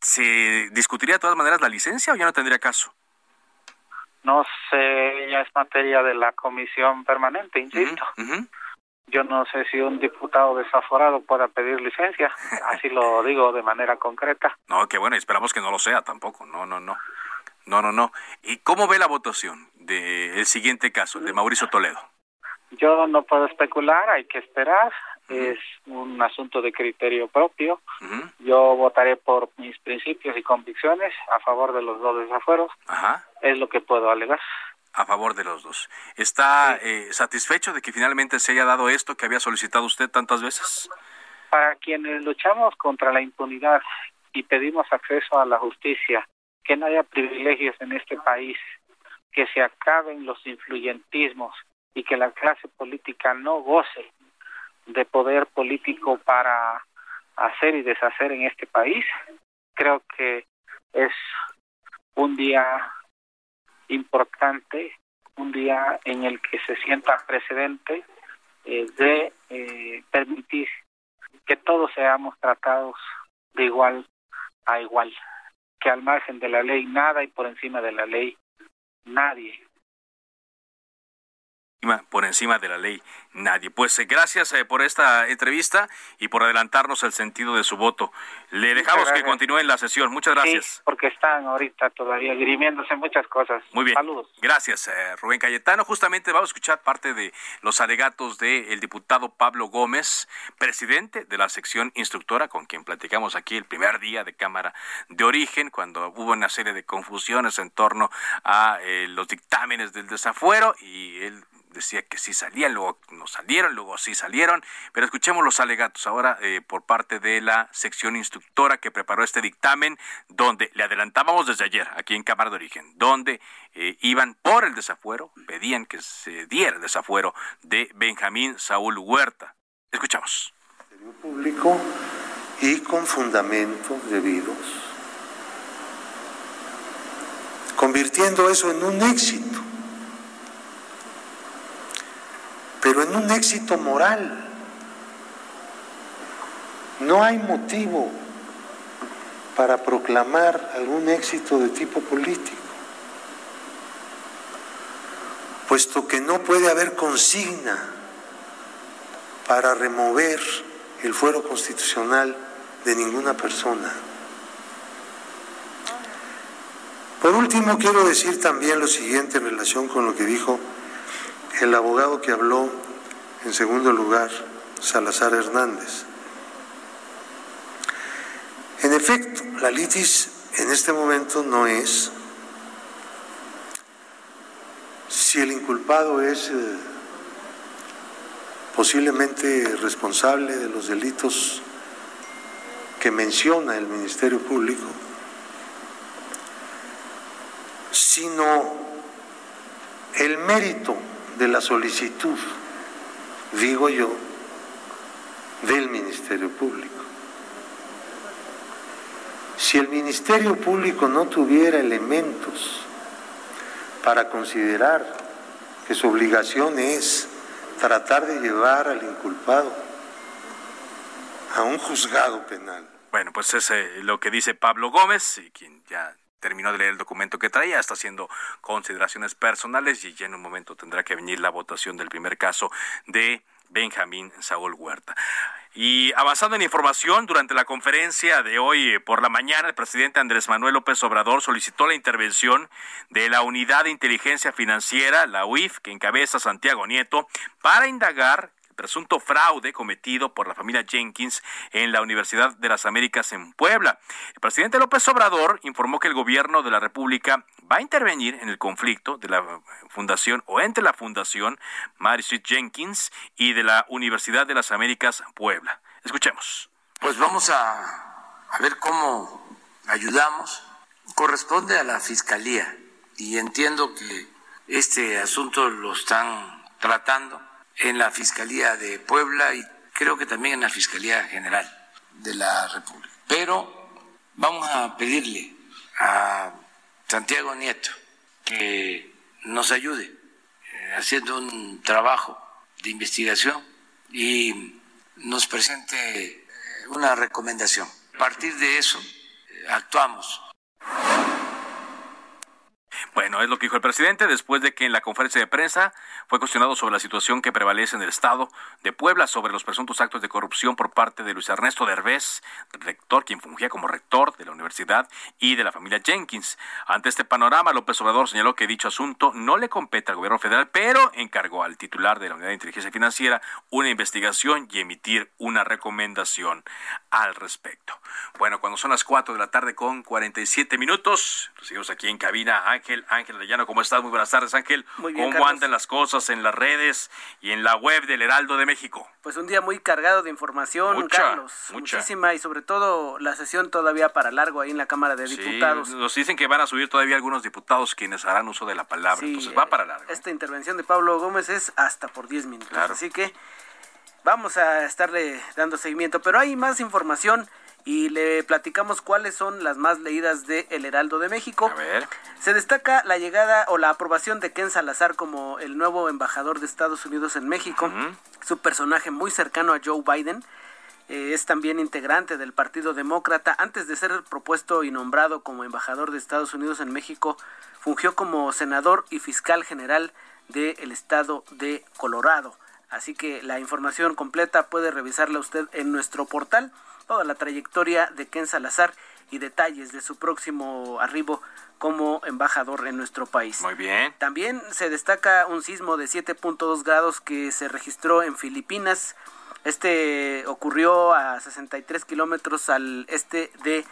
B: ¿se discutiría de todas maneras la licencia o ya no tendría caso?
R: No sé, ya es materia de la comisión permanente, insisto yo no sé si un diputado desaforado pueda pedir licencia, así lo digo de manera concreta.
B: No, qué bueno, esperamos que no lo sea tampoco, no, no, no, no, no, no. ¿Y cómo ve la votación del siguiente caso, el de Mauricio Toledo?
R: Yo no puedo especular, hay que esperar, es un asunto de criterio propio. Yo votaré por mis principios y convicciones a favor de los dos desafueros.
B: Ajá.
R: Es lo que puedo alegar.
B: A favor de los dos. ¿Está eh, satisfecho de que finalmente se haya dado esto que había solicitado usted tantas veces?
R: Para quienes luchamos contra la impunidad y pedimos acceso a la justicia, que no haya privilegios en este país, que se acaben los influyentismos y que la clase política no goce de poder político para hacer y deshacer en este país, creo que es un día importante, un día en el que se sienta precedente eh, de eh, permitir que todos seamos tratados de igual a igual, que al margen de la ley nada y por encima de la ley nadie
B: por encima de la ley nadie. Pues eh, gracias eh, por esta entrevista y por adelantarnos el sentido de su voto. Le dejamos que continúe la sesión. Muchas gracias.
R: porque están ahorita todavía dirimiéndose muchas cosas.
B: Muy bien.
R: Saludos.
B: Gracias, eh, Rubén Cayetano. Justamente vamos a escuchar parte de los alegatos del diputado Pablo Gómez, presidente de la sección instructora, con quien platicamos aquí el primer día de Cámara de Origen, cuando hubo una serie de confusiones en torno a los dictámenes del desafuero y él decía que sí salían, luego no salieron, luego sí salieron, pero escuchemos los alegatos ahora eh, por parte de la sección instructora que preparó este dictamen, donde le adelantábamos desde ayer, aquí en Cámara de Origen, donde eh, iban por el desafuero, pedían que se diera el desafuero de Benjamín Saúl Huerta. Escuchamos.
S: Público y con fundamentos debidos, convirtiendo eso en un éxito pero en un éxito moral. No hay motivo para proclamar algún éxito de tipo político, puesto que no puede haber consigna para remover el fuero constitucional de ninguna persona. Por último, quiero decir también lo siguiente en relación con lo que dijo el abogado que habló en segundo lugar, Salazar Hernández. En efecto, la litis en este momento no es si el inculpado es eh, posiblemente responsable de los delitos que menciona el Ministerio Público, sino el mérito de la solicitud, digo yo, del Ministerio Público. Si el Ministerio Público no tuviera elementos para considerar que su obligación es tratar de llevar al inculpado a un juzgado penal.
B: Bueno, pues es lo que dice Pablo Gómez, quien ya terminó de leer el documento que traía, está haciendo consideraciones personales y ya en un momento tendrá que venir la votación del primer caso de Benjamín Saúl Huerta. Y avanzando en información, durante la conferencia de hoy eh, por la mañana, el presidente Andrés Manuel López Obrador solicitó la intervención de la Unidad de Inteligencia Financiera, la UIF, que encabeza Santiago Nieto, para indagar presunto fraude cometido por la familia Jenkins en la Universidad de las Américas en Puebla. El presidente López Obrador informó que el gobierno de la República va a intervenir en el conflicto de la fundación o entre la fundación Mary Street Jenkins y de la Universidad de las Américas Puebla. Escuchemos.
F: Pues vamos a, a ver cómo ayudamos. Corresponde a la Fiscalía y entiendo que este asunto lo están tratando en la Fiscalía de Puebla y creo que también en la Fiscalía General de la República. Pero vamos a pedirle a Santiago Nieto que nos ayude eh, haciendo un trabajo de investigación y nos presente eh, una recomendación. A partir de eso, eh, actuamos.
B: Bueno, es lo que dijo el presidente después de que en la conferencia de prensa fue cuestionado sobre la situación que prevalece en el estado de Puebla sobre los presuntos actos de corrupción por parte de Luis Ernesto Derbez, rector, quien fungía como rector de la universidad y de la familia Jenkins. Ante este panorama, López Obrador señaló que dicho asunto no le compete al gobierno federal, pero encargó al titular de la Unidad de Inteligencia Financiera una investigación y emitir una recomendación al respecto. Bueno, cuando son las 4 de la tarde con 47 minutos, seguimos aquí en cabina Ángel Ángel Ángel Arellano. ¿Cómo estás? Muy buenas tardes, Ángel. Muy bien, ¿Cómo andan las cosas en las redes y en la web del Heraldo de México?
T: Pues un día muy cargado de información, Carlos. Muchísima y sobre todo la sesión todavía para largo ahí en la Cámara de Diputados.
B: Nos dicen que van a subir todavía algunos diputados quienes harán uso de la palabra. Entonces va para largo.
T: Esta intervención de Pablo Gómez es hasta por 10 minutos. Así que vamos a estarle dando seguimiento. Pero hay más información y le platicamos cuáles son las más leídas de El Heraldo de México.
B: A ver.
T: Se destaca la llegada o la aprobación de Ken Salazar como el nuevo embajador de Estados Unidos en México. Su personaje muy cercano a Joe Biden. Eh, es también integrante del Partido Demócrata. Antes de ser propuesto y nombrado como embajador de Estados Unidos en México, fungió como senador y fiscal general del estado de Colorado. Así que la información completa puede revisarla usted en nuestro portal toda la trayectoria de Ken Salazar y detalles de su próximo arribo como embajador en nuestro país.
B: Muy bien.
T: También se destaca un sismo de 7.2 grados que se registró en Filipinas. Este ocurrió a 63 kilómetros al este de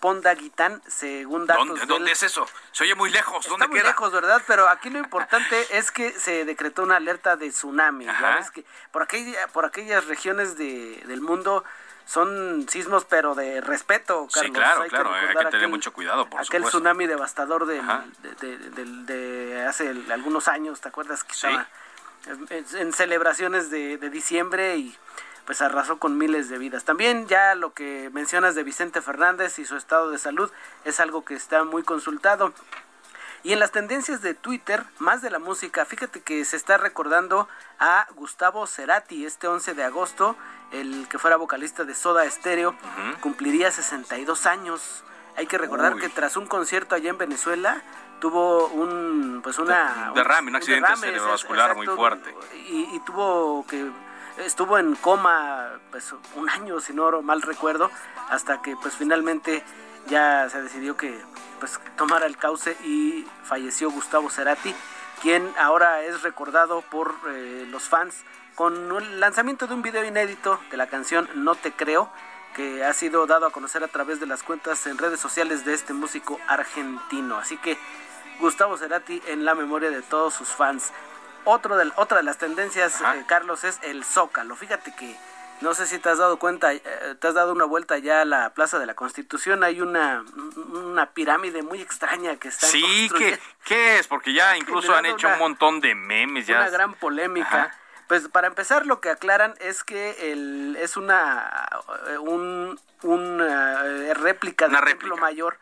T: Pondaguitán, según datos.
B: ¿Dónde, es eso? Se oye muy lejos.
T: ¿Dónde
B: muy
T: lejos, ¿verdad? Pero aquí lo importante es que se decretó una alerta de tsunami. ¿ya que por, aquella, por aquellas regiones de, del mundo son sismos, pero de respeto, Carlos.
B: Sí, claro, claro, hay que tener mucho cuidado, por
T: aquel tsunami devastador de, de, hace algunos años, ¿te acuerdas? Que estaba en, celebraciones de, diciembre y pues arrasó con miles de vidas. También ya lo que mencionas de Vicente Fernández y su estado de salud es algo que está muy consultado. Y en las tendencias de Twitter, más de la música, fíjate que se está recordando a Gustavo Cerati este 11 de agosto, el que fuera vocalista de Soda Stereo, cumpliría 62 años. Hay que recordar que tras un concierto allá en Venezuela tuvo un pues una
B: derrame, un accidente cerebrovascular muy fuerte.
T: y, y, tuvo que estuvo en coma pues un año si no mal recuerdo hasta que pues finalmente ya se decidió que pues tomara el cauce y falleció Gustavo Cerati, quien ahora es recordado por eh, los fans con el lanzamiento de un video inédito de la canción No te creo, que ha sido dado a conocer a través de las cuentas en redes sociales de este músico argentino. Así que Gustavo Cerati en la memoria de todos sus fans. Otro de, otra de las tendencias, eh, Carlos, es el Zócalo. Fíjate que no sé si te has dado cuenta, eh, te has dado una vuelta ya a la Plaza de la Constitución, hay una, una pirámide muy extraña que está
B: Sí, ¿qué, ¿qué es? Porque ya incluso han hecho un montón de memes. Ya
T: una gran polémica. Pues para empezar lo que aclaran es que el, es una un, una eh, réplica del templo mayor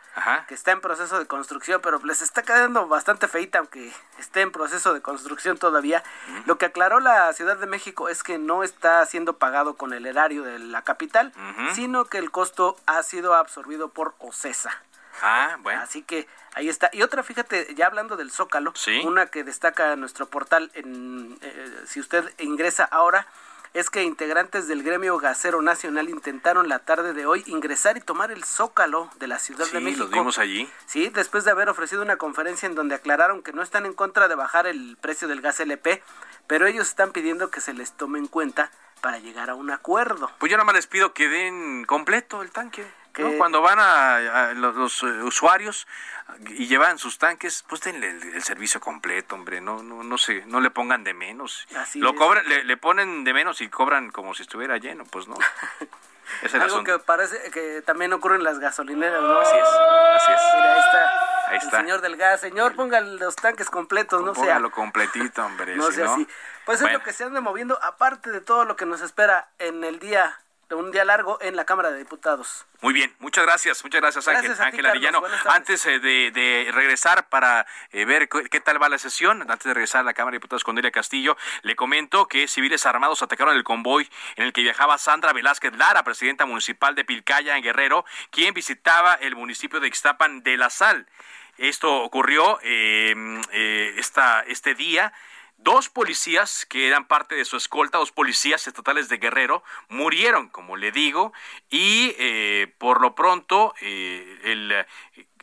T: que está en proceso de construcción, pero les está quedando bastante feita aunque esté en proceso de construcción todavía. Lo que aclaró la Ciudad de México es que no está siendo pagado con el erario de la capital, sino que el costo ha sido absorbido por OCESA.
B: Ah, bueno.
T: Así que ahí está. Y otra, fíjate, ya hablando del Zócalo, una que destaca nuestro portal, en, eh, si usted ingresa ahora, es que integrantes del gremio gasero nacional intentaron la tarde de hoy ingresar y tomar el zócalo de la Ciudad de México.
B: Sí, vimos allí.
T: Sí, después de haber ofrecido una conferencia en donde aclararon que no están en contra de bajar el precio del gas LP, pero ellos están pidiendo que se les tome en cuenta para llegar a un acuerdo.
B: Pues yo nada más les pido que den completo el tanque. Cuando van a, los, eh, usuarios y llevan sus tanques, pues denle el, servicio completo, hombre, no, no, no sé, no le pongan de menos. Lo cobran, le, ponen de menos y cobran como si estuviera lleno, pues no.
T: Es Algo que parece que también ocurre en las gasolineras, ¿no?
B: Así es, así es.
T: Mira, ahí está. el señor del gas, señor, ponga los tanques completos, no sea.
B: lo completito, hombre.
T: No sea así. Pues es lo que se anda moviendo, aparte de todo lo que nos espera en el día un día largo en la Cámara de Diputados.
B: Muy bien, muchas gracias, muchas gracias Ángel, Ángel Arellano. Antes eh, de, regresar para eh, ver qué tal va la sesión, antes de regresar a la Cámara de Diputados con Delia Castillo, le comento que civiles armados atacaron el convoy en el que viajaba Sandra Velázquez Lara, presidenta municipal de Pilcaya, en Guerrero, quien visitaba el municipio de Ixtapan de la Sal. Esto ocurrió eh, esta, este día Dos policías que eran parte de su escolta, dos policías estatales de Guerrero, murieron, como le digo, y eh, por lo pronto eh, el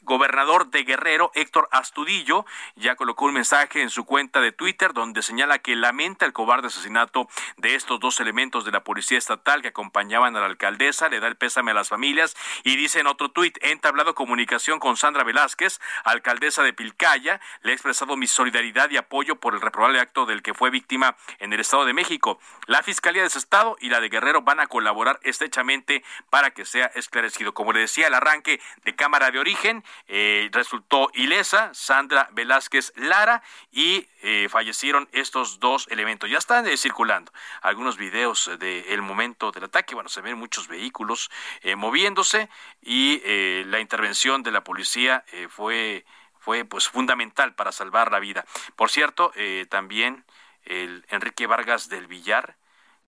B: gobernador de Guerrero, Héctor Astudillo, ya colocó un mensaje en su cuenta de Twitter donde señala que lamenta el cobarde asesinato de estos dos elementos de la policía estatal que acompañaban a la alcaldesa, le da el pésame a las familias y dice en otro tuit, he entablado comunicación con Sandra Velázquez, alcaldesa de Pilcaya, le he expresado mi solidaridad y apoyo por el reprobable acto del que fue víctima en el Estado de México. La Fiscalía de ese Estado y la de Guerrero van a colaborar estrechamente para que sea esclarecido. Como le decía, el arranque de Cámara de Origen eh, resultó ilesa, Sandra Velázquez Lara, y eh, fallecieron estos dos elementos. Ya están eh, circulando algunos videos del momento del ataque. Bueno, se ven muchos vehículos moviéndose y la intervención de la policía fue fue pues fundamental para salvar la vida. Por cierto, también el Enrique Vargas del Villar,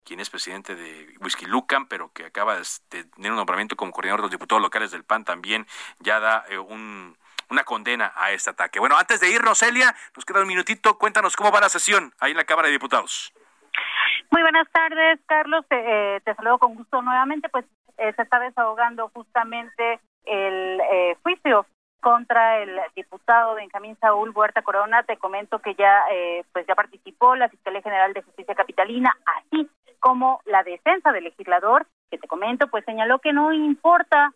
B: quien es presidente de Whisky Lucan, pero que acaba de tener un nombramiento como coordinador de los diputados locales del PAN, también ya da eh, un, una condena a este ataque. Bueno, antes de irnos, Celia, nos queda un minutito, cuéntanos cómo va la sesión ahí en la Cámara de Diputados.
I: Muy buenas tardes, Carlos, te, eh, saludo con gusto nuevamente, pues eh, se está desahogando justamente el juicio contra el diputado Benjamín Saúl Huerta Corona. Te comento que ya pues ya participó la Fiscalía General de Justicia Capitalina, así como la defensa del legislador, que te comento, pues señaló que no importa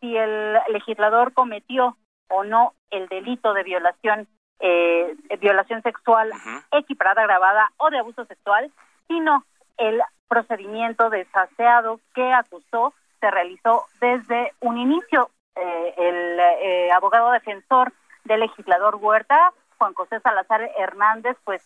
I: si el legislador cometió o no el delito de violación eh, violación sexual equiparada, agravada o de abuso sexual, sino el procedimiento desaseado que acusó se realizó desde un inicio. Eh, el eh, abogado defensor del legislador Huerta, Juan José Salazar Hernández, pues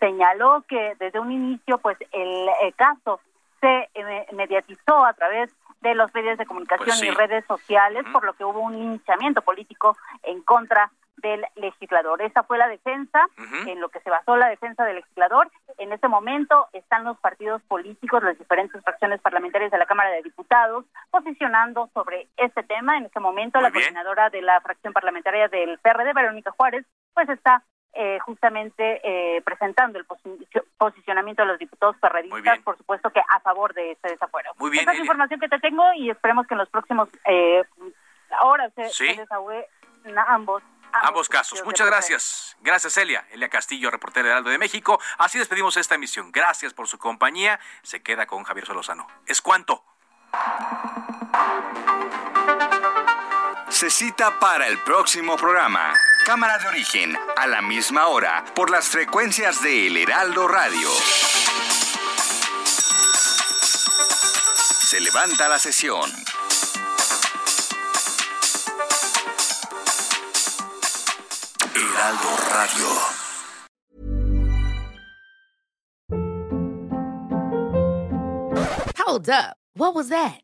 I: señaló que desde un inicio pues el, caso se eh, mediatizó a través de los medios de comunicación pues y redes sociales, por lo que hubo un linchamiento político en contra del legislador. Esa fue la defensa, en lo que se basó la defensa del legislador. En este momento están los partidos políticos, las diferentes fracciones parlamentarias de la Cámara de Diputados, posicionando sobre este tema. En este momento, la coordinadora de la fracción parlamentaria del PRD, Verónica Juárez, pues está eh, justamente eh, presentando el posicionamiento de los diputados perredistas, por supuesto que a favor de este desafuero.
B: Muy bien,
I: Esa es la información que te tengo y esperemos que en los próximos eh, horas se, ¿Sí? ambos
B: ambos casos. Muchas gracias. Gracias, Elia. Elia Castillo, reportera de Aldo de México. Así despedimos esta emisión. Gracias por su compañía. Se queda con Javier Solozano. ¿Es cuánto?
A: Se cita para el próximo programa. Cámara de origen, a la misma hora, por las frecuencias de El Heraldo Radio. Se levanta la sesión. Heraldo Radio.
U: Hold up. What was that?